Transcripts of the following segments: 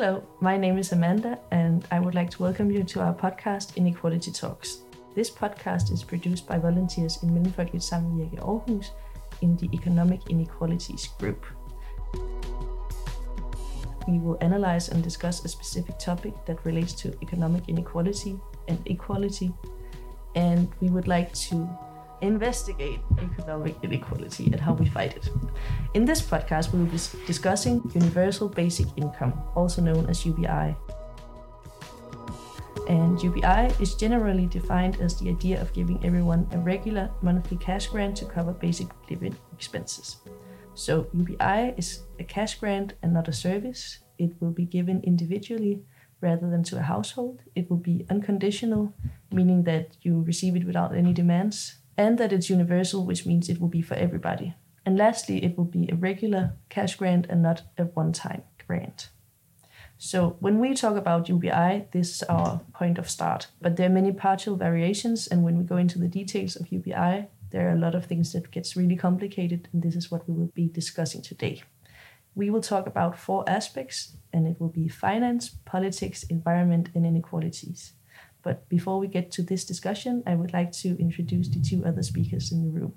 Hello, my name is Amanda, and I would like to welcome you to our podcast Inequality Talks. This podcast is produced by volunteers in Mellemfolkeligt Samvirke Aarhus in the Economic Inequalities Group. We will analyze and discuss a specific topic that relates to economic inequality and equality, and we would like to investigate economic inequality and how we fight it. In this podcast, we will be discussing universal basic income, also known as UBI. And UBI is generally defined as the idea of giving everyone a regular monthly cash grant to cover basic living expenses. So, UBI is a cash grant and not a service. It will be given individually rather than to a household. It will be unconditional, meaning that you receive it without any demands, and that it's universal, which means it will be for everybody. And lastly, it will be a regular cash grant and not a one time grant. So when we talk about UBI, this is our point of start. But there are many partial variations, and when we go into the details of UBI, there are a lot of things that gets really complicated, and this is what we will be discussing today. We will talk about four aspects, and it will be finance, politics, environment, and inequalities. But before we get to this discussion, I would like to introduce the two other speakers in the room.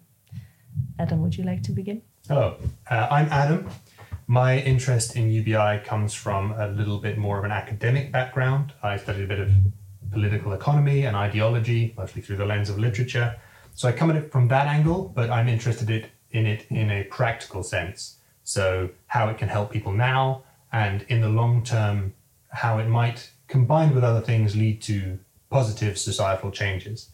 Adam, would you like to begin? Hello, uh, I'm Adam. My interest in UBI comes from a little bit more of an academic background. I studied a bit of political economy and ideology, mostly through the lens of literature. So I come at it from that angle, but I'm interested in it in a practical sense. So, how it can help people now, and in the long term, how it might, combined with other things, lead to positive societal changes.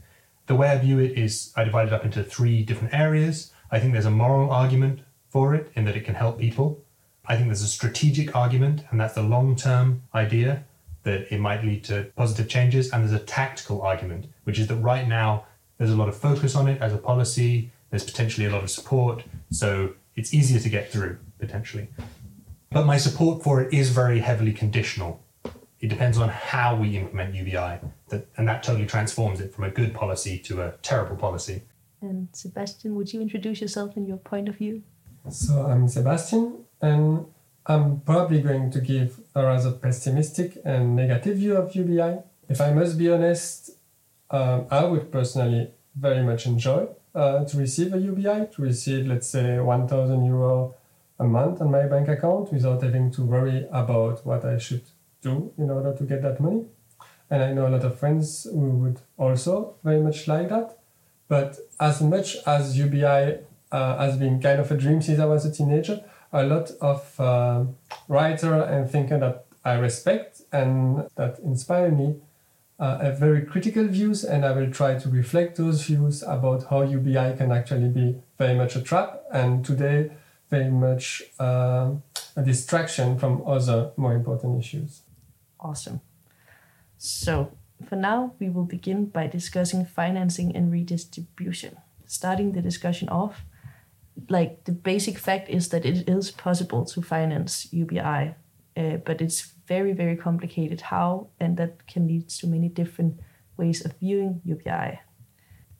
The way I view it is I divide it up into three different areas. I think there's a moral argument for it in that it can help people. I think there's a strategic argument, and that's the long term idea that it might lead to positive changes. And there's a tactical argument, which is that right now there's a lot of focus on it as a policy, there's potentially a lot of support, so it's easier to get through, potentially. But my support for it is very heavily conditional. It depends on how we implement UBI, that, and that totally transforms it from a good policy to a terrible policy. And Sebastien, would you introduce yourself and your point of view? So I'm Sebastien, and I'm probably going to give a rather pessimistic and negative view of UBI. If I must be honest, um, I would personally very much enjoy uh, to receive a UBI, to receive, let's say, 1,000 euro a month on my bank account without having to worry about what I should do in order to get that money. And I know a lot of friends who would also very much like that. But as much as UBI uh, has been kind of a dream since I was a teenager, a lot of uh, writer and thinker that I respect and that inspire me uh, have very critical views, and I will try to reflect those views about how UBI can actually be very much a trap, and today very much uh, a distraction from other more important issues. Awesome. So, for now, we will begin by discussing financing and redistribution. Starting the discussion off, like the basic fact is that it is possible to finance UBI, uh, but it's very, very complicated how, and that can lead to many different ways of viewing UBI.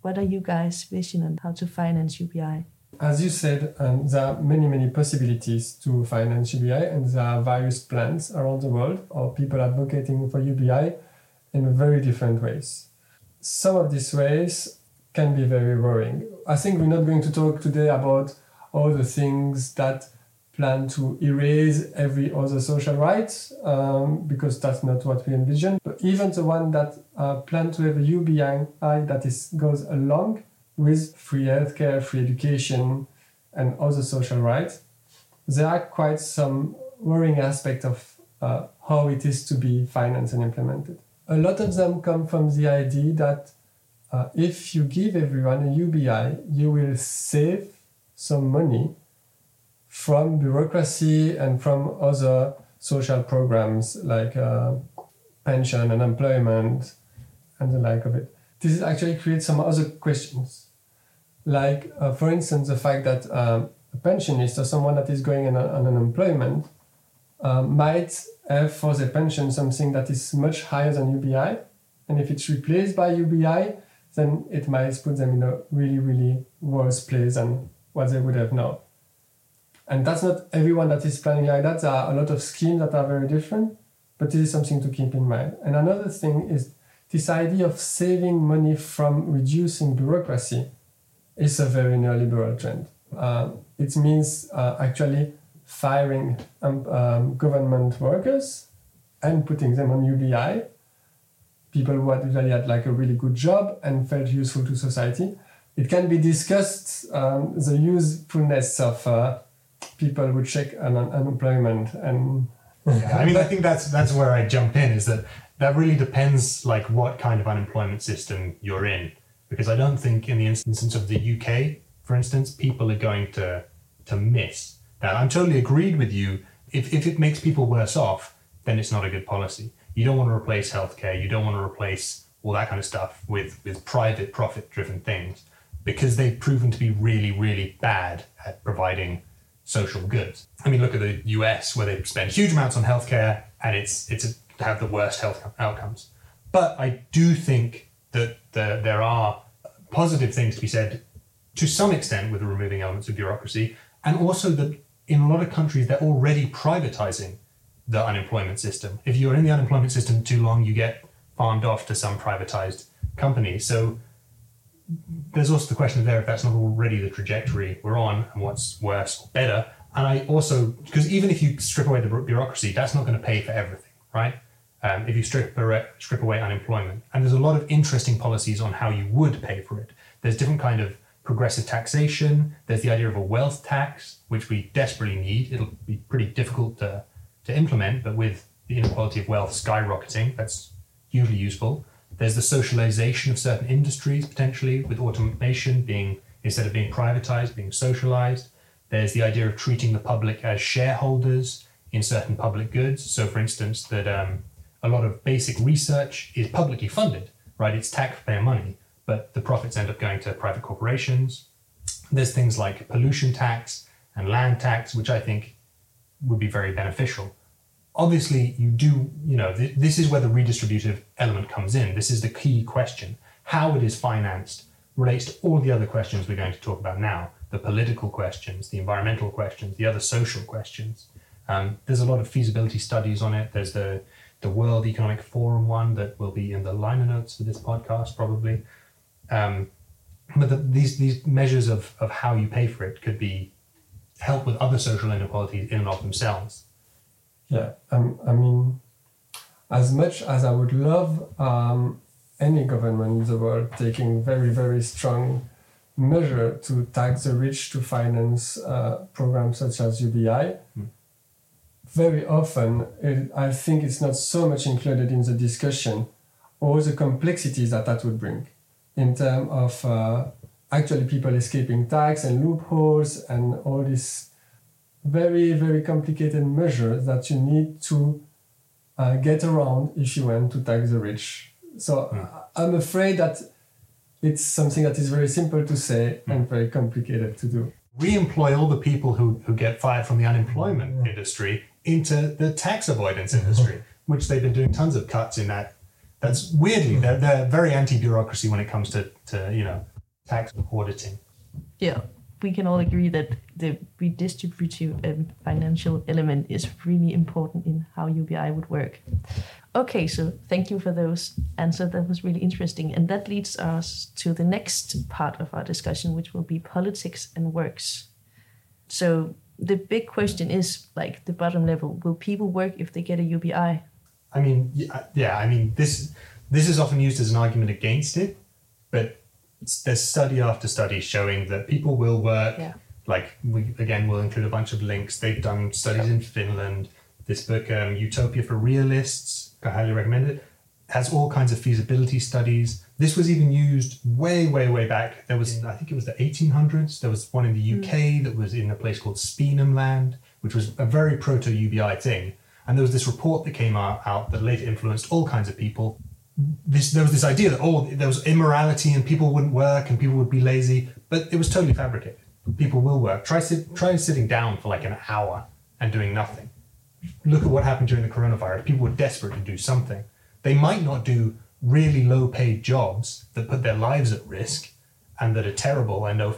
What are you guys' vision on how to finance UBI? As you said, um, there are many, many possibilities to finance UBI, and there are various plans around the world or people advocating for UBI in very different ways. Some of these ways can be very worrying. I think we're not going to talk today about all the things that plan to erase every other social right um, because that's not what we envision. But even the one that uh, plan to have a UBI that is goes along with free healthcare, free education, and other social rights, there are quite some worrying aspects of uh, how it is to be financed and implemented. A lot of them come from the idea that uh, if you give everyone a UBI, you will save some money from bureaucracy and from other social programs like uh, pension and employment and the like of it. This actually creates some other questions. Like, uh, for instance, the fact that um, a pensionist or someone that is going on, on unemployment uh, might have for their pension something that is much higher than UBI. And if it's replaced by UBI, then it might put them in a really, really worse place than what they would have now. And that's not everyone that is planning like that. There are a lot of schemes that are very different. But this is something to keep in mind. And another thing is this idea of saving money from reducing bureaucracy is a very neoliberal trend. Uh, it means uh, actually firing um, um, government workers and putting them on UBI, people who had really had like a really good job and felt useful to society. It can be discussed um, the usefulness of uh, people who check un- unemployment and. Yeah, I mean, I think that's that's where I jump in. Is that that really depends, like what kind of unemployment system you're in, because I don't think in the instance of the UK, for instance, people are going to to miss that. I'm totally agreed with you. If if it makes people worse off, then it's not a good policy. You don't want to replace healthcare. You don't want to replace all that kind of stuff with with private profit driven things because they've proven to be really really bad at providing social goods. I mean, look at the US where they spend huge amounts on healthcare and it's it's a, have the worst health outcomes. But I do think that the, there are positive things to be said to some extent with removing elements of bureaucracy, and also that in a lot of countries they're already privatizing the unemployment system. If you're in the unemployment system too long, you get farmed off to some privatized company. So there's also the question there if that's not already the trajectory we're on and what's worse or better. And I also, because even if you strip away the bureaucracy, that's not going to pay for everything, right? Um, if you strip, strip away unemployment. And there's a lot of interesting policies on how you would pay for it. There's different kind of progressive taxation. There's the idea of a wealth tax, which we desperately need. It'll be pretty difficult to, to implement, but with the inequality of wealth skyrocketing, that's hugely useful. There's the socialization of certain industries potentially, with automation being instead of being privatized, being socialized. There's the idea of treating the public as shareholders in certain public goods. So, for instance, that um, a lot of basic research is publicly funded, right? It's taxpayer money, but the profits end up going to private corporations. There's things like pollution tax and land tax, which I think would be very beneficial. Obviously you do you know th- this is where the redistributive element comes in. This is the key question. How it is financed relates to all the other questions we're going to talk about now. The political questions the environmental questions the other social questions. Um, there's a lot of feasibility studies on it. There's the the world economic forum one that will be in the liner notes for this podcast probably um, but the, these these measures of, of how you pay for it could be help with other social inequalities in and of themselves yeah, um, I mean, as much as I would love um, any government in the world taking very, very strong measure to tax the rich to finance uh, programs such as UBI, mm. Very often it, I think it's not so much included in the discussion or the complexities that that would bring in terms of uh, actually people escaping tax and loopholes and all these very, very complicated measures that you need to uh, get around if you want to tax the rich. So mm. I'm afraid that it's something that is very simple to say mm. and very complicated to do. Re-employ all the people who, who get fired from the unemployment mm. industry into the tax avoidance industry, which they've been doing tons of cuts in that. That's weirdly, they're, they're very anti-bureaucracy when it comes to, to you know, tax auditing. Yeah, we can all agree that the redistributive um, financial element is really important in how UBI would work. Okay, so thank you for those answers. That was really interesting. And that leads us to the next part of our discussion, which will be politics and works. So the big question is like the bottom level will people work if they get a UBI? I mean, yeah, I mean, this this is often used as an argument against it, but there's study after study showing that people will work. Yeah. Like we again, we'll include a bunch of links. They've done studies in Finland. This book, um, Utopia for Realists, I highly recommend it. Has all kinds of feasibility studies. This was even used way, way, way back. There was, I think it was the 1800s. There was one in the UK mm. that was in a place called Speenhamland, which was a very proto UBI thing. And there was this report that came out, out that later influenced all kinds of people this there was this idea that oh there was immorality and people wouldn't work and people would be lazy, but it was totally fabricated. People will work. Try sit, try sitting down for like an hour and doing nothing. Look at what happened during the coronavirus. People were desperate to do something. They might not do really low paid jobs that put their lives at risk and that are terrible and no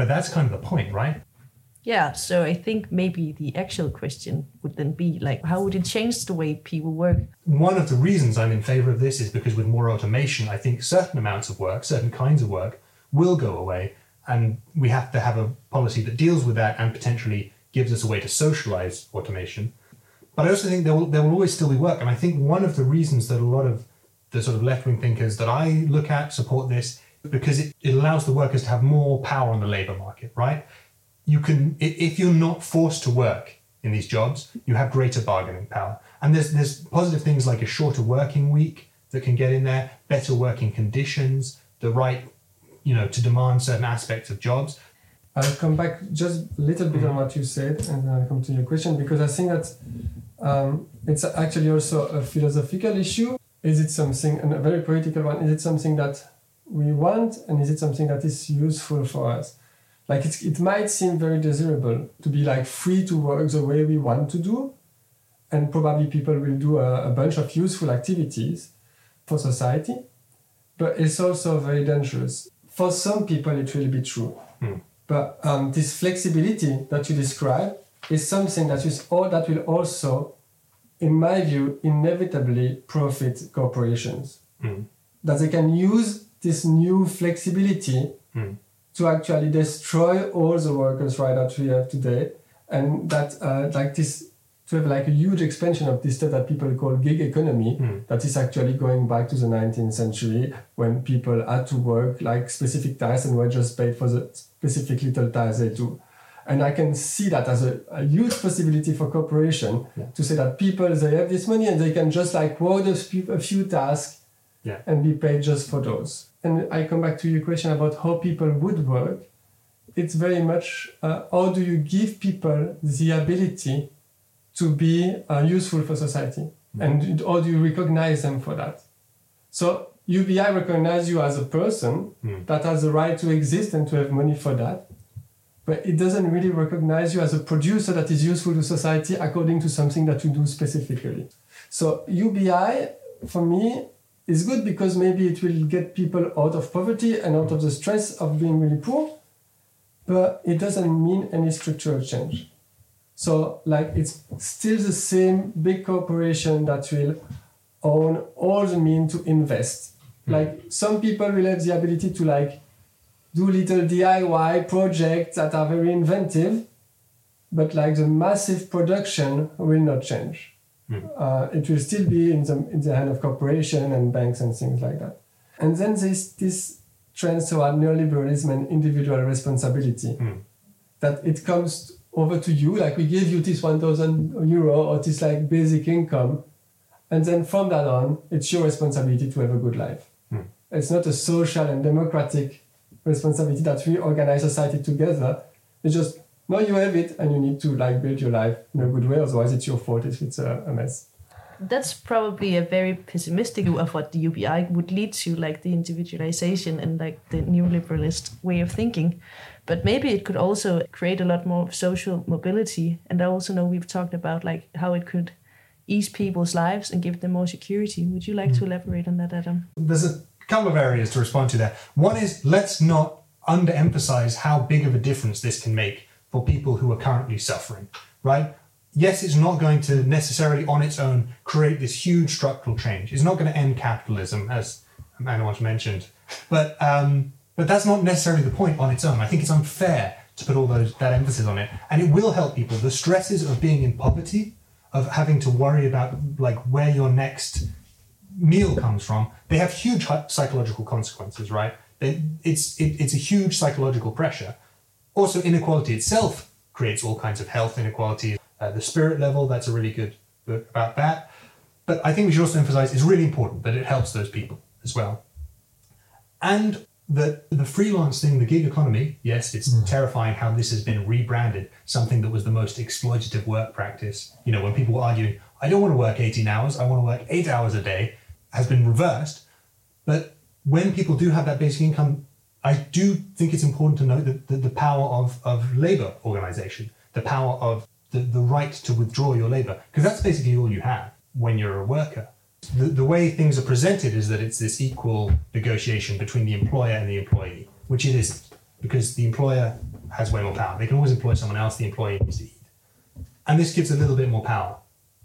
but that's kind of the point, right? Yeah, so I think maybe the actual question would then be like, how would it change the way people work? One of the reasons I'm in favor of this is because with more automation, I think certain amounts of work, certain kinds of work, will go away. And we have to have a policy that deals with that and potentially gives us a way to socialize automation. But I also think there will, there will always still be work. And I think one of the reasons that a lot of the sort of left wing thinkers that I look at support this because it, it allows the workers to have more power on the labor market, right? You can, if you're not forced to work in these jobs, you have greater bargaining power. And there's, there's positive things like a shorter working week that can get in there, better working conditions, the right, you know, to demand certain aspects of jobs. I'll come back just a little bit on what you said and then I'll come to your question because I think that um, it's actually also a philosophical issue. Is it something, and a very political one, is it something that we want and is it something that is useful for us? Like it's, it might seem very desirable to be like free to work the way we want to do, and probably people will do a, a bunch of useful activities for society, but it's also very dangerous. For some people, it will be true. Hmm. But um, this flexibility that you describe is something that is all that will also, in my view, inevitably profit corporations. Mm. That they can use this new flexibility Mm. to actually destroy all the workers' right that we have today, and that uh, like this to have like a huge expansion of this stuff that people call gig economy Mm. that is actually going back to the 19th century when people had to work like specific tasks and were just paid for the specific little tasks they do. And I can see that as a, a huge possibility for cooperation Yeah. to say that people they have this money and they can just like work a few, a few tasks Yeah. and be paid just for those. And I come back to your question about how people would work. It's very much uh, how do you give people the ability to be uh, useful for society, and how do you recognize them for that? So UBI recognize you as a person Mm. that has the right to exist and to have money for that, but it doesn't really recognize you as a producer that is useful to society according to something that you do specifically. So UBI for me is good because maybe it will get people out of poverty and out of the stress of being really poor, but it doesn't mean any structural change. So like it's still the same big corporation that will own all the means to invest. Hmm. Like some people will have the ability to like do little DIY projects that are very inventive, but like the massive production will not change. Uh, it will still be in the in the hand of corporation and banks and things like that. And then there's this trend toward neoliberalism and individual responsibility Mm. that it comes over to you, like we give you this 1,000 euro or this like basic income, and then from that on, it's your responsibility to have a good life. Hmm. It's not a social and democratic responsibility that we organize society together. It's just no, you have it, and you need to like build your life in a good way. Otherwise, it's your fault if it's a, a mess. That's probably a very pessimistic view of what the UBI would lead to, like the individualization and like the neoliberalist way of thinking. But maybe it could also create a lot more social mobility. And I also know we've talked about like how it could ease people's lives and give them more security. Would you like to mm. elaborate on that, Adam? There's a couple of areas to respond to there. One is let's not underemphasize how big of a difference this can make for people who are currently suffering, right? Yes, it's not going to necessarily on its own create this huge structural change. It's not going to end capitalism, as Amanda once mentioned. But um, but that's not necessarily the point on its own. I think it's unfair to put all those that emphasis on it. And it will help people. The stresses of being in poverty, of having to worry about like where your next meal comes from, they have huge psychological consequences, right? They, it's it, it's a huge psychological pressure. Also, inequality itself creates all kinds of health inequalities. Uh, the spirit level, that's a really good book about that. But I think we should also emphasize it's really important that it helps those people as well. And that the freelance thing, the gig economy, yes, it's terrifying how this has been rebranded, something that was the most exploitative work practice. You know, when people were arguing, I don't want to work 18 hours, I want to work eight hours a day, has been reversed. But when people do have that basic income, I do think it's important to note that the, the power of, of labor organization, the power of the, the right to withdraw your labor, because that's basically all you have when you're a worker. The, the way things are presented is that it's this equal negotiation between the employer and the employee, which it isn't, because the employer has way more power. They can always employ someone else. The employee needs to eat, and this gives a little bit more power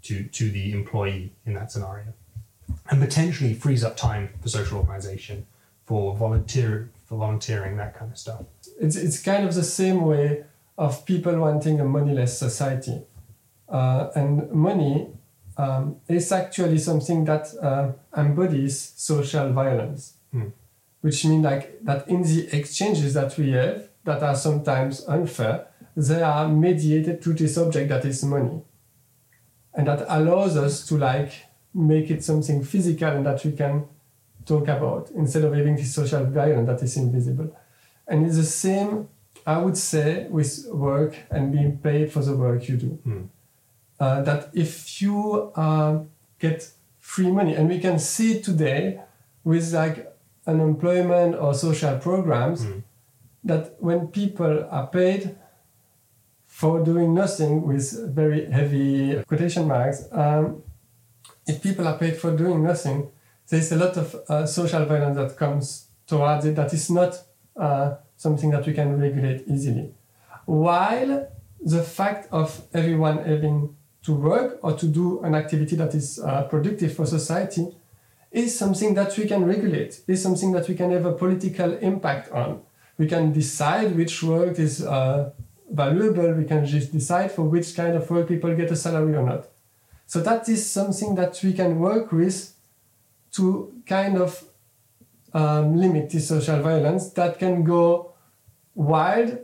to to the employee in that scenario, and potentially frees up time for social organization, for volunteer for volunteering, that kind of stuff. It's it's kind of the same way of people wanting a moneyless society, uh, and money um, is actually something that uh, embodies social violence, Hmm. which means like that in the exchanges that we have that are sometimes unfair, they are mediated through this object that is money, and that allows us to like make it something physical and that we can talk about instead of having this social violence that is invisible. And it's the same, I would say, with work and being paid for the work you do Hmm. uh, that if you uh, get free money, and we can see today with like unemployment or social programs, Mm. that when people are paid for doing nothing with very heavy quotation marks, um, if people are paid for doing nothing, there's a lot of uh, social violence that comes towards it that is not uh, something that we can regulate easily. While the fact of everyone having to work or to do an activity that is uh, productive for society is something that we can regulate, is something that we can have a political impact on. We can decide which work is uh, valuable, we can just decide for which kind of work people get a salary or not. So that is something that we can work with to kind of um, limit this social violence that can go wild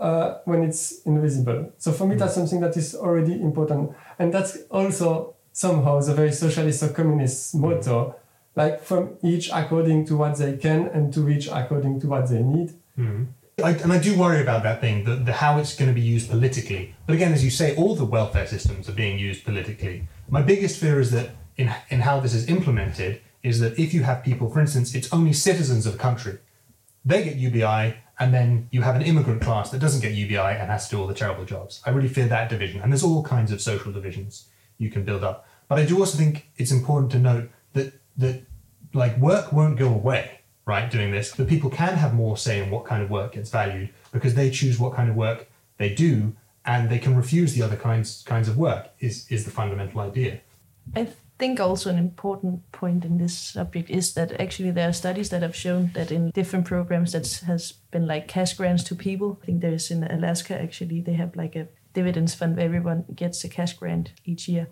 uh, when it's invisible. So for me, that's something that is already important, and that's also somehow the very socialist or communist motto, like from each according to what they can and to each according to what they need. Mhm. I, and I do worry about that thing, the, the how it's going to be used politically. But again, as you say, all the welfare systems are being used politically. My biggest fear is that in, in how this is implemented is that if you have people, for instance, it's only citizens of a country, they get UBI, and then you have an immigrant class that doesn't get UBI and has to do all the terrible jobs. I really fear that division. And there's all kinds of social divisions you can build up. But I do also think it's important to note that that like work won't go away, right? Doing this, but people can have more say in what kind of work gets valued because they choose what kind of work they do, and they can refuse the other kinds kinds of work. Is is the fundamental idea? I think also an important point in this subject is that actually there are studies that have shown that in different programs that has been like cash grants to people. I think there's in Alaska actually they have like a dividends fund where everyone gets a cash grant each year,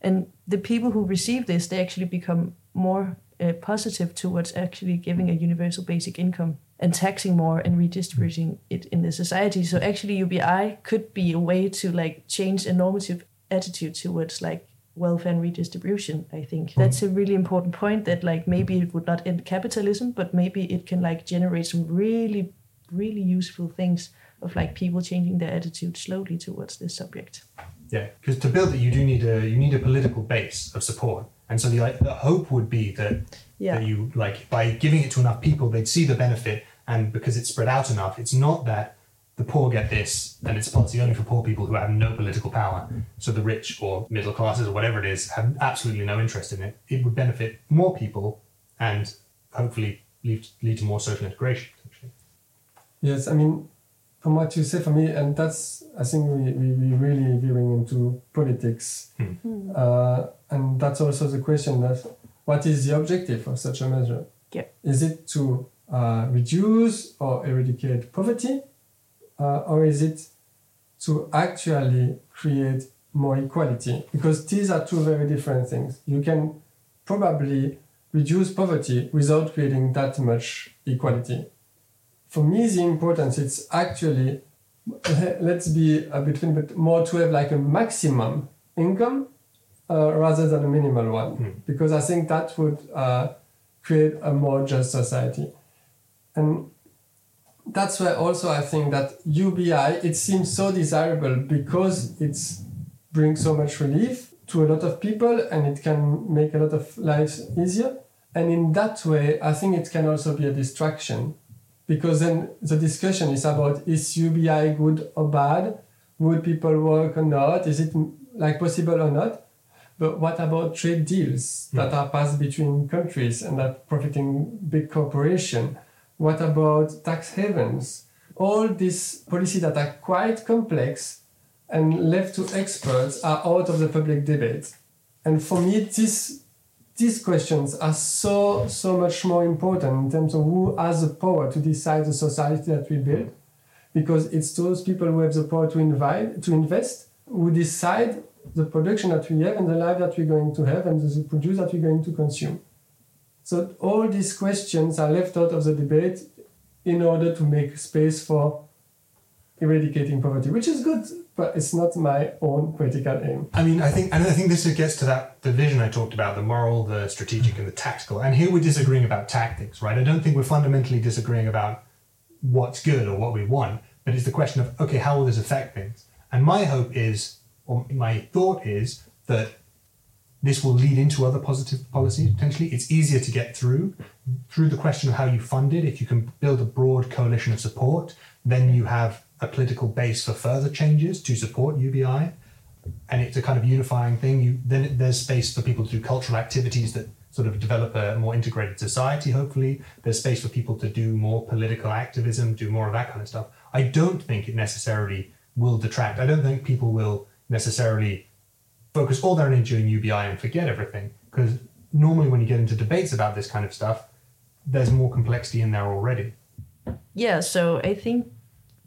and the people who receive this they actually become more uh, positive towards actually giving a universal basic income and taxing more and redistributing it in the society. So actually UBI could be a way to like change a normative attitude towards like welfare and redistribution i think. That's a really important point that like maybe it would not end capitalism but maybe it can like generate some really really useful things of like people changing their attitude slowly towards this subject. Yeah, because to build it, you do need a you need a political base of support, and so the the hope would be that yeah that you like by giving it to enough people, they'd see the benefit, and because it's spread out enough, it's not that the poor get this and it's a policy only for poor people who have no political power. So the rich or middle classes or whatever it is have absolutely no interest in it. It would benefit more people and hopefully lead lead to more social integration. essentially. Yes, I mean, from what you say for me, and that's, I think we, we, we really veering into politics. Hmm. Uh, and that's also the question that what is the objective of such a measure? Yeah. Is it to uh, reduce or eradicate poverty? Uh, or is it to actually create more equality? Because these are two very different things. You can probably reduce poverty without creating that much equality for me the importance it's actually let's be a bit but more to have like a maximum income uh, rather than a minimal one. Hmm. because i think that would uh, create a more just society. And that's why also i think that ubi it seems so desirable because it's brings so much relief to a lot of people and it can make a lot of lives easier. And in that way i think it can also be a distraction because then the discussion is about is UBI good or bad? Would people work or not? Is it like possible or not? But what about trade deals hmm. that are passed between countries and that profiting big corporation? What about tax havens? all these policies that are quite complex and left to experts are out of the public debate. And for me, this, these questions are so, so much more important in terms of who has the power to decide the society that we build, because it's those people who have the power to, invite, to invest who decide the production that we have and the life that we're going to have and the produce that we're going to consume. So all these questions are left out of the debate in order to make space for eradicating poverty, which is good, but it's not my own political aim. I mean, I think, and I think this gets to that division I talked about: the moral, the strategic, and the tactical. And here we're disagreeing about tactics, right? I don't think we're fundamentally disagreeing about what's good or what we want, but it's the question of okay, how will this affect things? And my hope is, or my thought is, that this will lead into other positive policies potentially. It's easier to get through through the question of how you fund it. If you can build a broad coalition of support, then you have a political base for further changes to support UBI, and it's a kind of unifying thing. You then there's space for people to do cultural activities that sort of develop a more integrated society. Hopefully, there's space for people to do more political activism, do more of that kind of stuff. I don't think it necessarily will detract. I don't think people will necessarily focus all their energy on UBI and forget everything. Because normally, when you get into debates about this kind of stuff, there's more complexity in there already. Yeah, so I think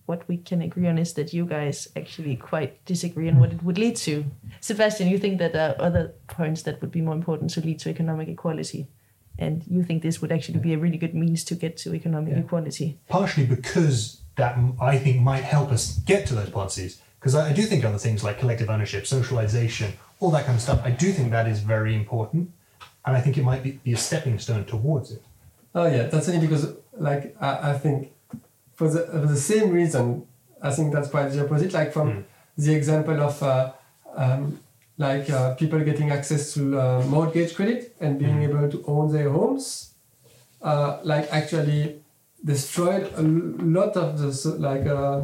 what we can agree on is that you guys actually quite disagree on what it would lead to. Sebastien, you think that there are other points that would be more important to lead to economic equality. And you think this would actually be a really good means to get to economic yeah. equality. Partially because that I think might help us get to those policies. Because I, I do think other things like collective ownership, socialization, all that kind of stuff, I do think that is very important. And I think it might be, be a stepping stone towards it. Oh, yeah, that's only because, like, I, I think for the, for the same reason, I think that's quite the opposite. Like, from mm. the example of, uh, um, like, uh, people getting access to uh, mortgage credit and being mm. able to own their homes, uh, like, actually destroyed a lot of the, like, uh,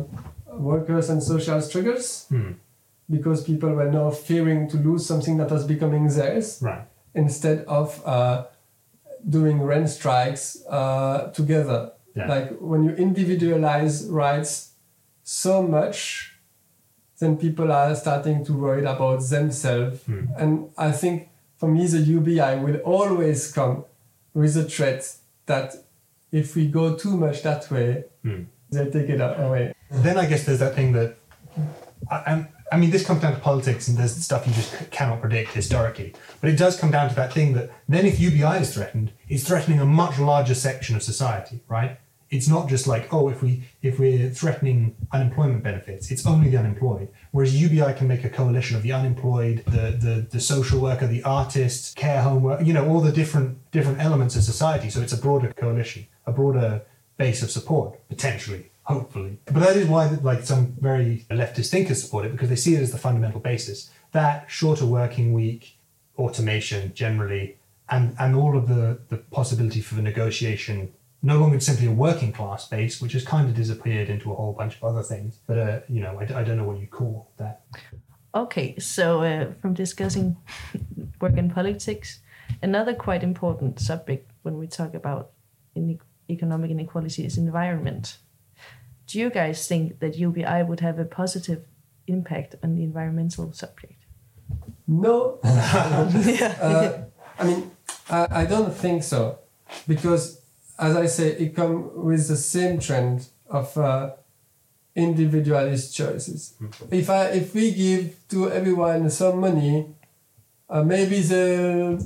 workers and social struggles mm. because people were now fearing to lose something that was becoming theirs right. instead of uh, doing rent strikes uh, together. Yeah. Like when you individualize rights so much, then people are starting to worry about themselves. Mm. And I think for me, the UBI will always come with a threat that if we go too much that way, mm. they'll take it away. Then I guess there's that thing that, I, I mean, this comes down to politics and there's stuff you just cannot predict historically. But it does come down to that thing that then if UBI is threatened, it's threatening a much larger section of society, right? It's not just like, oh, if we if we're threatening unemployment benefits, it's only the unemployed. Whereas UBI can make a coalition of the unemployed, the the, the social worker, the artist, care home worker, you know, all the different different elements of society. So it's a broader coalition, a broader base of support, potentially hopefully. But that is why like some very leftist thinkers support it because they see it as the fundamental basis. That shorter working week, automation generally, and, and all of the, the possibility for the negotiation no longer simply a working class base, which has kind of disappeared into a whole bunch of other things. But, uh, you know, I, I don't know what you call that. Okay, so uh, from discussing work and politics, another quite important subject when we talk about economic inequality is environment do you guys think that UBI would have a positive impact on the environmental subject? No. uh, I mean, I, I don't think so. Because, as I say, it comes with the same trend of uh, individualist choices. Mm-hmm. If, I, if we give to everyone some money, uh, maybe they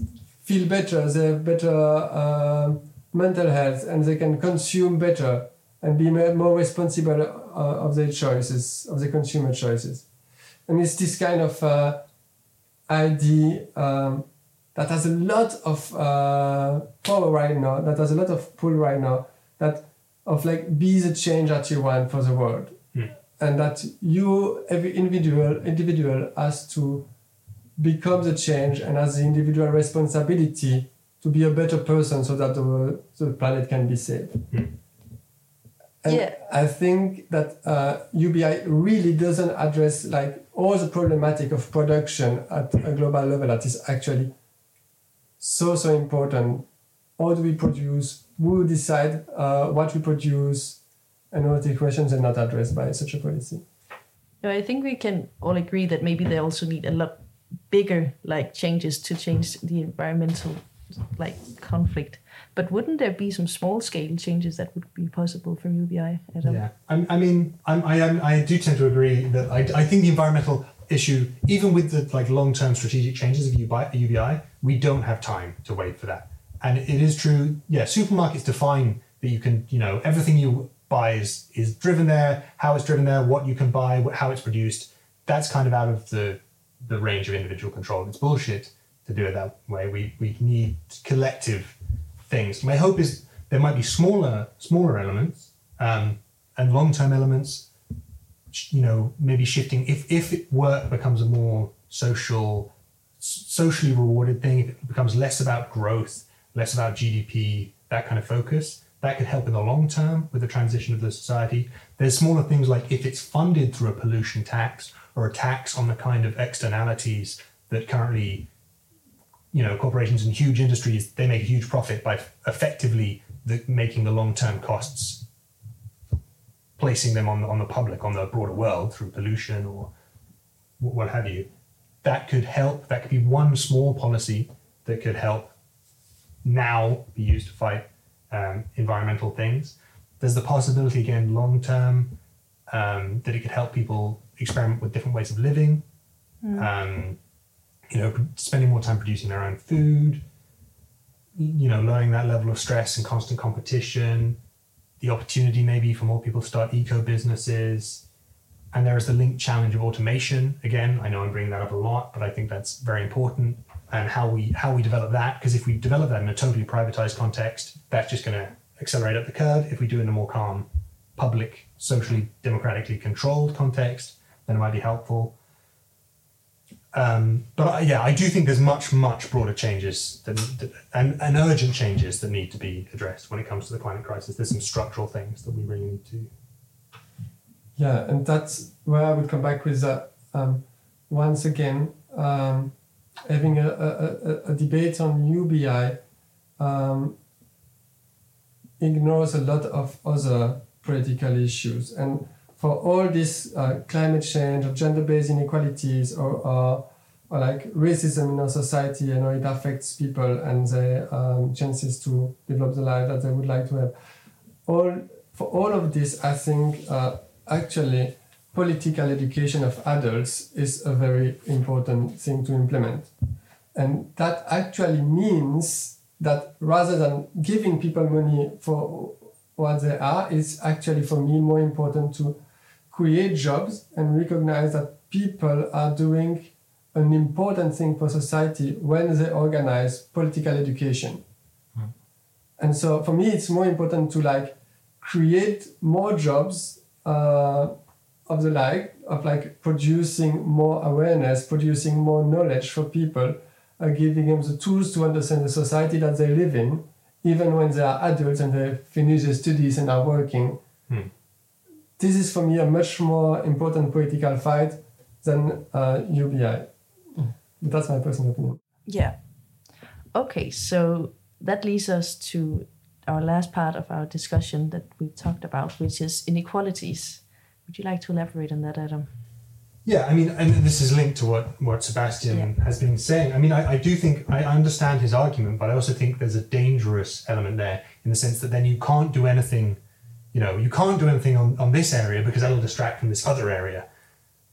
feel better, they have better uh, mental health, and they can consume better and be more responsible uh, of their choices, of the consumer choices. And it's this kind of uh, idea um, that has a lot of uh, power right now, that has a lot of pull right now, that of like be the change that you want for the world. Mm. And that you, every individual, individual has to become the change and has the individual responsibility to be a better person so that the, the planet can be saved. Mm. And yeah. I think that uh, UBI really doesn't address like all the problematic of production at a global level that is actually so so important. How do we produce? Who decide uh, what we produce? and all the questions are not addressed by such a policy. No, I think we can all agree that maybe they also need a lot bigger like changes to change the environmental like conflict. But wouldn't there be some small scale changes that would be possible from UBI? Adam? Yeah, I, I mean, I'm, I am, I do tend to agree that I, I think the environmental issue, even with the like long term strategic changes of UBI, UBI, we don't have time to wait for that. And it is true, yeah. Supermarkets define that you can, you know, everything you buy is is driven there, how it's driven there, what you can buy, how it's produced. That's kind of out of the the range of individual control. It's bullshit to do it that way. We we need collective things. My hope is there might be smaller smaller elements um, and long term elements. You know, maybe shifting if if work becomes a more social, socially rewarded thing. If it becomes less about growth, less about GDP, that kind of focus. That could help in the long term with the transition of the society. There's smaller things like if it's funded through a pollution tax or a tax on the kind of externalities that currently you know corporations and huge industries they make a huge profit by effectively the, making the long-term costs placing them on, on the public on the broader world through pollution or what have you. That could help that could be one small policy that could help now be used to fight um, environmental things. There's the possibility again long term um, that it could help people experiment with different ways of living. Um, you know, spending more time producing their own food, you know, lowering that level of stress and constant competition, the opportunity maybe for more people to start eco businesses. And there is the linked challenge of automation. Again, I know I'm bringing that up a lot, but I think that's very important. And how we how we develop that, because if we develop that in a totally privatized context, that's just going to accelerate up the curve. If we do it in a more calm, public, socially democratically controlled context, then it might be helpful. Um, but I, yeah, I do think there's much, much broader changes that, and, and urgent changes that need to be addressed when it comes to the climate crisis. There's some structural things that we really need to. Yeah, and that's where I would come back with that. Um, once again, um, having a, a, a, a, debate on UBI um, ignores a lot of other political issues. And for all this uh, climate change or gender-based inequalities or, or, or like racism in our society and how it affects people and their um, chances to develop the life that they would like to have. All for all of this, I think uh, actually political education of adults is a very important thing to implement, and that actually means that rather than giving people money for what they are, it's actually for me more important to create jobs and recognize that people are doing an important thing for society when they organize political education. Mm. And so for me, it's more important to like create more jobs uh, of the like of like producing more awareness, producing more knowledge for people, uh, giving them the tools to understand the society that they live in, even when they are adults and they finish their studies and are working. Mm this is for me a much more important political fight than uh, UBI. That's my personal opinion. Yeah. Okay, so that leads us to our last part of our discussion that we talked about, which is inequalities. Would you like to elaborate on that, Adam? Yeah, I mean, and this is linked to what, what Sebastien yeah. has been saying. I mean, I, I do think I understand his argument, but I also think there's a dangerous element there in the sense that then you can't do anything you know, you can't do anything on, on this area because that'll distract from this other area.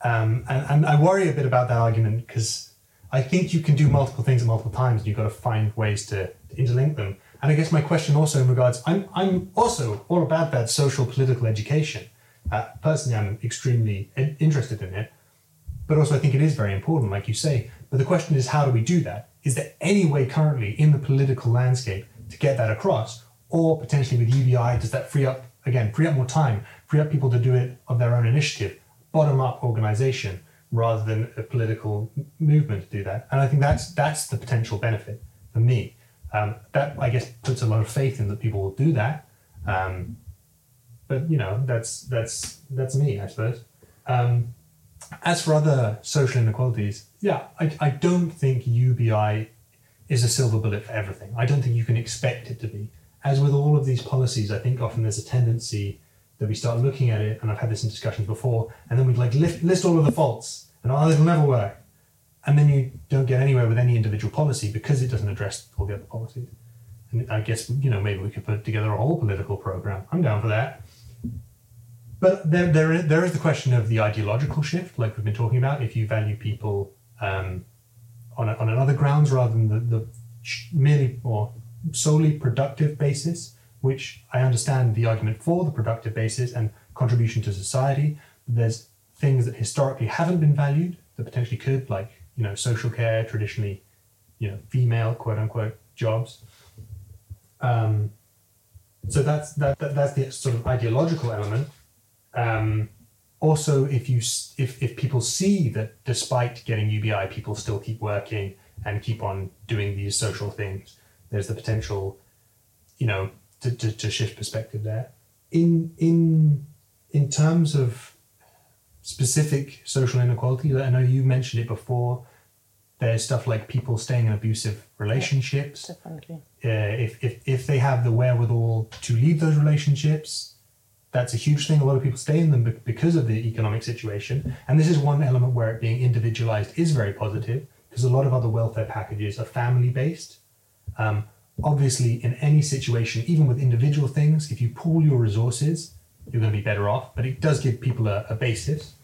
Um, and, and I worry a bit about that argument because I think you can do multiple things at multiple times and you've got to find ways to, to interlink them. And I guess my question also in regards, I'm, I'm also all about that social political education. Uh, personally, I'm extremely interested in it, but also I think it is very important, like you say. But the question is, how do we do that? Is there any way currently in the political landscape to get that across? Or potentially with UBI, does that free up again, free up more time, free up people to do it of their own initiative, bottom up organization rather than a political movement to do that. And I think that's that's the potential benefit for me. Um, that I guess puts a lot of faith in that people will do that. Um, but you know, that's that's that's me, I suppose. Um, as for other social inequalities, yeah, I, I don't think UBI is a silver bullet for everything. I don't think you can expect it to be as with all of these policies, I think often there's a tendency that we start looking at it, and I've had this in discussions before, and then we'd like list, list all of the faults, and oh, it'll never work, and then you don't get anywhere with any individual policy because it doesn't address all the other policies. And I guess you know maybe we could put together a whole political program. I'm down for that. But there, there, is, there is the question of the ideological shift, like we've been talking about. If you value people um, on, a, on another grounds rather than the, the merely or solely productive basis, which I understand the argument for the productive basis and contribution to society. But there's things that historically haven't been valued that potentially could, like you know, social care, traditionally, you know, female quote unquote jobs. Um, so that's that, that that's the sort of ideological element. Um, also, if you if if people see that despite getting UBI, people still keep working and keep on doing these social things, there's the potential, you know, to, to, to shift perspective there. In in in terms of specific social inequality, I know you mentioned it before. There's stuff like people staying in abusive relationships. Yeah, definitely. Uh, if, if if they have the wherewithal to leave those relationships, that's a huge thing. A lot of people stay in them because of the economic situation. And this is one element where it being individualized is very positive because a lot of other welfare packages are family based. Um, obviously, in any situation, even with individual things, if you pool your resources, you're going to be better off. But it does give people a, a basis.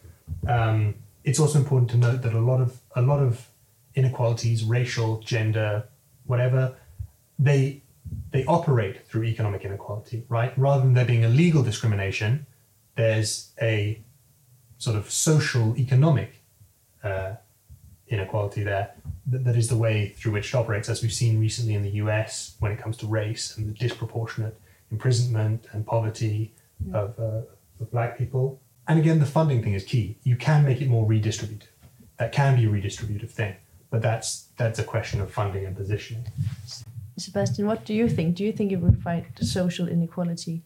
Um, it's also important to note that a lot of a lot of inequalities, racial, gender, whatever, they they operate through economic inequality, right? Rather than there being a legal discrimination, there's a sort of social economic uh, inequality there that, that is the way through which it operates, as we've seen recently in the US when it comes to race and the disproportionate imprisonment and poverty yeah. of, uh, of black people. And again, the funding thing is key. You can make it more redistributive. That can be a redistributive thing, but that's that's a question of funding and positioning. Sebastien, what do you think? Do you think it will fight social inequality?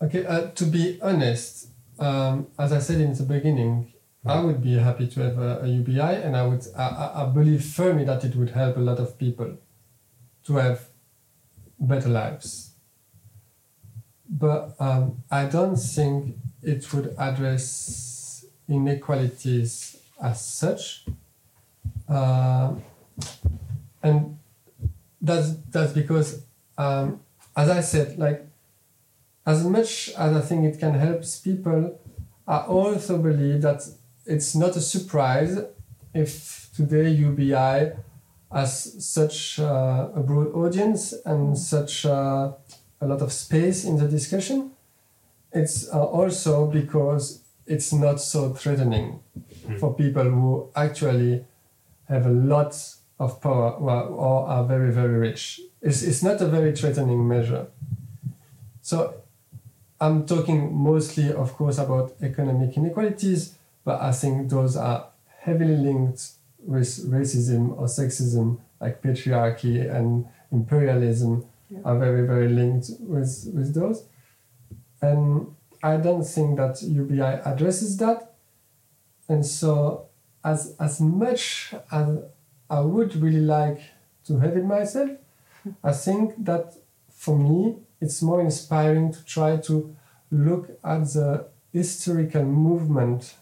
Okay, uh, to be honest, um, as I said in the beginning, I would be happy to have a, a UBI, and I would I, I believe firmly that it would help a lot of people to have better lives. But um, I don't think it would address inequalities as such. Uh, and that's that's because um, as I said, like as much as I think it can help people, I also believe that it's not a surprise if today UBI has such uh, a broad audience and such uh, a lot of space in the discussion. It's uh, also because it's not so threatening mm. for people who actually have a lot of power or are very, very rich. It's, it's not a very threatening measure. So I'm talking mostly, of course, about economic inequalities, but I think those are heavily linked with racism or sexism, like patriarchy and imperialism yeah. are very, very linked with, with those. And I don't think that UBI addresses that. And so, as, as much as I would really like to have it myself. I think that for me, it's more inspiring to try to look at the historical movement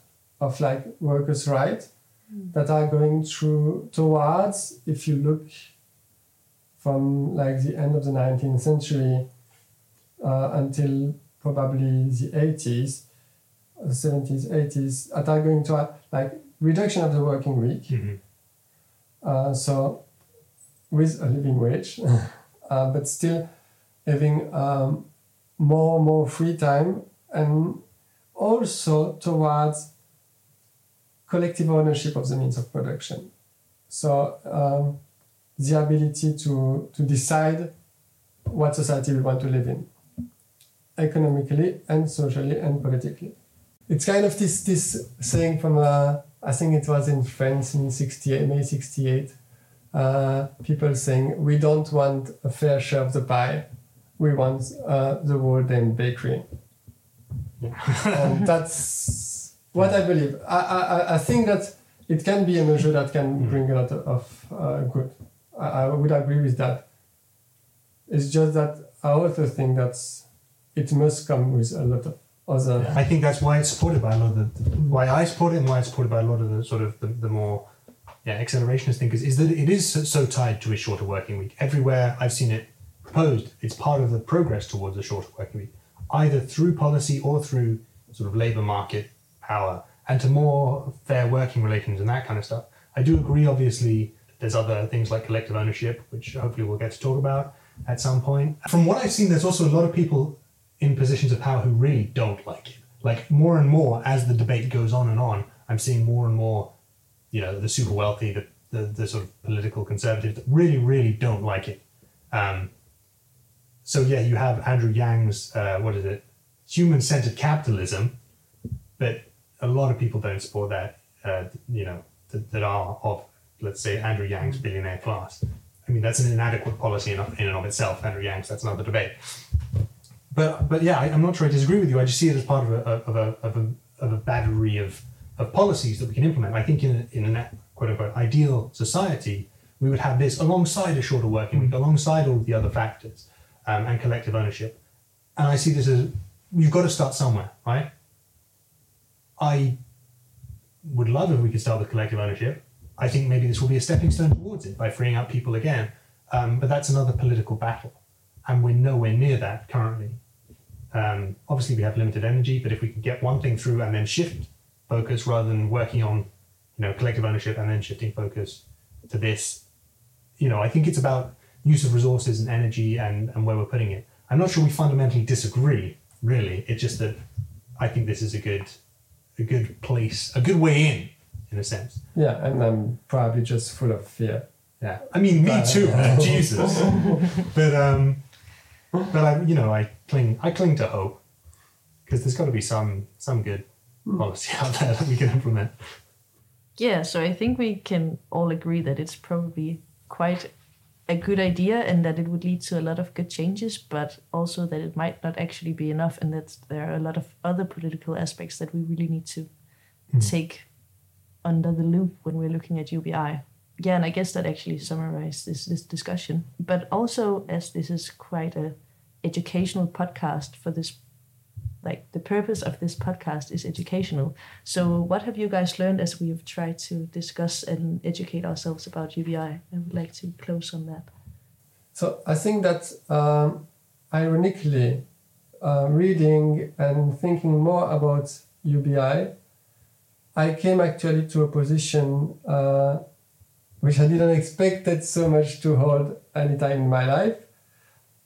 of like workers' rights mm. that are going through towards, if you look from like the end of the 19th century uh, until probably the 80s, 70s, 80s, that are going to have like reduction of the working week. Mm-hmm uh, so with a living wage, uh, but still having um, more and more free time and also towards collective ownership of the means of production. So um, the ability to, to decide what society we want to live in, economically and socially and politically. It's kind of this, this saying from uh, I think it was in France in 68, May 68, uh, people saying, we don't want a fair share of the pie, we want uh, the whole damn bakery. Yeah. and that's what I believe. I, I, I think that it can be a measure that can mm. bring a lot of uh, good. I, I would agree with that. It's just that I also think that it must come with a lot of other. I think that's why it's supported by a lot of the, why I support it and why it's supported by a lot of the sort of the, the more yeah accelerationist thinkers is that it is so, so tied to a shorter working week. Everywhere I've seen it proposed, it's part of the progress towards a shorter working week, either through policy or through sort of labour market power and to more fair working relations and that kind of stuff. I do agree, obviously, there's other things like collective ownership, which hopefully we'll get to talk about at some point. From what I've seen, there's also a lot of people in positions of power who really don't like it. Like more and more as the debate goes on and on, I'm seeing more and more, you know, the super wealthy, the, the, the sort of political conservatives that really, really don't like it. Um, so yeah, you have Andrew Yang's, uh, what is it, human-centered capitalism, but a lot of people don't support that, uh, you know, that, that are of, let's say, Andrew Yang's billionaire class. I mean, that's an inadequate policy in, in and of itself, Andrew Yang's, that's another debate but but yeah, I, am not sure I disagree with you. I just see it as part of a of a of a, of a battery of, of policies that we can implement. I think in a, in a quote unquote ideal society, we would have this alongside a shorter working week, alongside all of the other factors, um, and collective ownership. And I see this as you've got to start somewhere, right? I would love if we could start with collective ownership. I think maybe this will be a stepping stone towards it by freeing up people again. Um, but that's another political battle, and we're nowhere near that currently. Um, obviously, we have limited energy, but if we can get one thing through and then shift focus rather than working on, you know, collective ownership and then shifting focus to this, you know, I think it's about use of resources and energy and, and where we're putting it. I'm not sure we fundamentally disagree, really. It's just that I think this is a good, a good place, a good way in, in a sense. Yeah, and I'm probably just full of fear. Yeah, I mean, me too, man. Jesus. but um, but I, you know, I cling, I cling to hope because there's got to be some some good policy out there that we can implement. Yeah, so I think we can all agree that it's probably quite a good idea and that it would lead to a lot of good changes, but also that it might not actually be enough and that there are a lot of other political aspects that we really need to mm. take under the loop when we're looking at UBI. Yeah, and I guess that actually summarizes this, this discussion. But also, as this is quite a educational podcast for this like the purpose of this podcast is educational. So what have you guys learned as we have tried to discuss and educate ourselves about UBI? I would like to close on that. So I think that um, ironically, uh, reading and thinking more about UBI, I came actually to a position uh, which I didn't expect it so much to hold any time in my life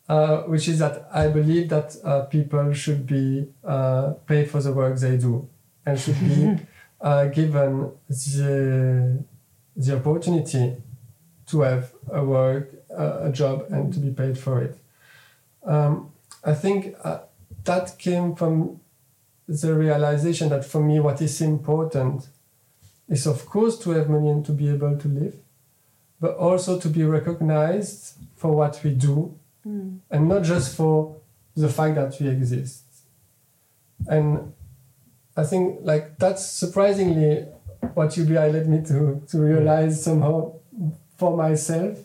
uh, which is that I believe that uh, people should be uh, paid for the work they do and should be uh, given the, the opportunity to have a work, a job, and to be paid for it. Um, I think uh, that came from the realization that for me, what is important is, of course, to have money and to be able to live, but also to be recognized for what we do mm. and not just for the fact that we exist. And I think like that's surprisingly what UBI led me to to realize somehow for myself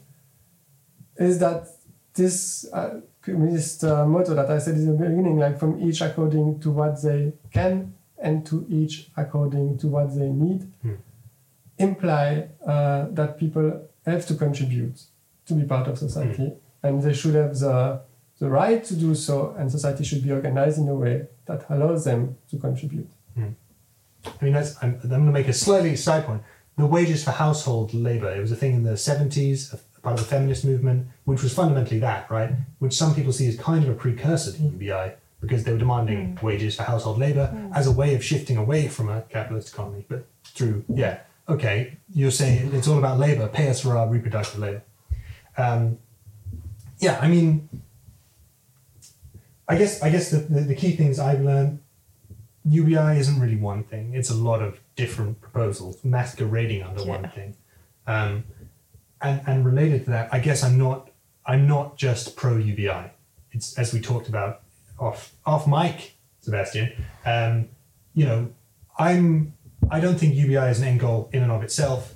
is that this uh, communist uh, motto that I said in the beginning, like from each according to what they can and to each according to what they need, mm. imply uh, that people have to contribute to be part of society. Mm and they should have the, the right to do so, and society should be organized in a way that allows them to contribute. Mm. I mean, that's, I'm, I'm going to make a slightly side point. The wages for household labor, it was a thing in the 70s, part of the feminist movement, which was fundamentally that, right? Which some people see as kind of a precursor to UBI because they were demanding mm. wages for household labor mm. as a way of shifting away from a capitalist economy. But through, yeah, okay, you're saying it's all about labor, pay us for our reproductive labor. Um, yeah, I mean, I guess I guess the, the, the, key things I've learned, UBI isn't really one thing. It's a lot of different proposals masquerading under yeah. one thing. Um, and and related to that, I guess I'm not I'm not just pro UBI. It's as we talked about off off mic, Sebastien. Um, you know, I'm I don't think UBI is an end goal in and of itself.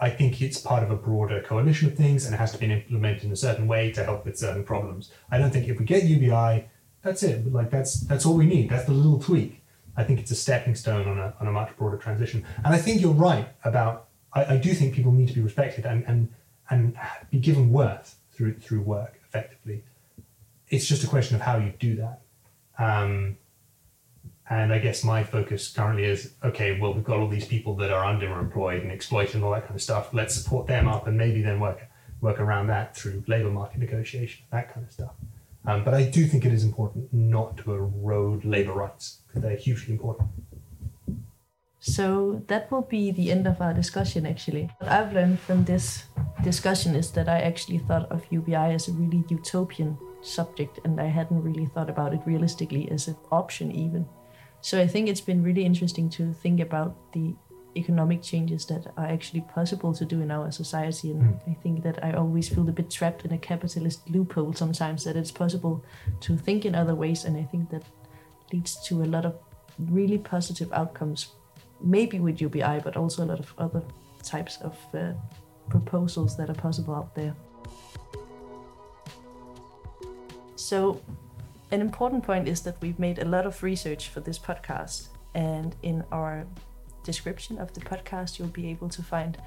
I think it's part of a broader coalition of things and it has to be implemented in a certain way to help with certain problems. I don't think if we get UBI, That's it. Like that's that's all we need. That's the little tweak. I think it's a stepping stone on a, on a much broader transition. And I think you're right about. I, I do think people need to be respected and, and and be given worth through through work effectively. It's just a question of how you do that. Um, and I guess my focus currently is okay. Well, we've got all these people that are underemployed and exploited and all that kind of stuff. Let's support them up and maybe then work work around that through labour market negotiation, that kind of stuff. Um, but I do think it is important not to erode labour rights because they're hugely important. So that will be the end of our discussion actually. What I've learned from this discussion is that I actually thought of UBI as a really utopian subject and I hadn't really thought about it realistically as an option even. So I think it's been really interesting to think about the economic changes that are actually possible to do in our society. And mm. I think that I always feel a bit trapped in a capitalist loophole sometimes that it's possible to think in other ways. And I think that leads to a lot of really positive outcomes, maybe with UBI, but also a lot of other types of uh, proposals that are possible out there. So, an important point is that we've made a lot of research for this podcast, and in our description of the podcast, you'll be able to find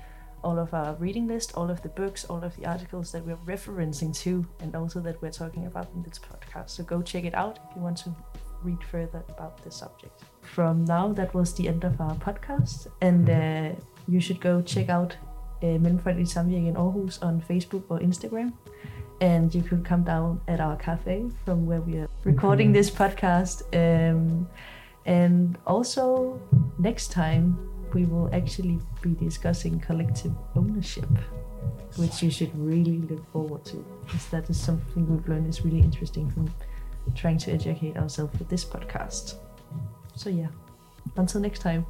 all of our reading list, all of the books, all of the articles that we're referencing to, and also that we're talking about in this podcast. So go check it out if you want to read further about the subject. From now, that was the end of our podcast, and uh, you should go check out uh, Mellemfolkeligt Samvirke in Aarhus on Facebook or Instagram. And you could come down at our cafe from where we are recording this podcast. Um, and also, next time, we will actually be discussing collective ownership, which you should really look forward to, because that is something we've learned is really interesting from trying to educate ourselves with this podcast. So, yeah, until next time.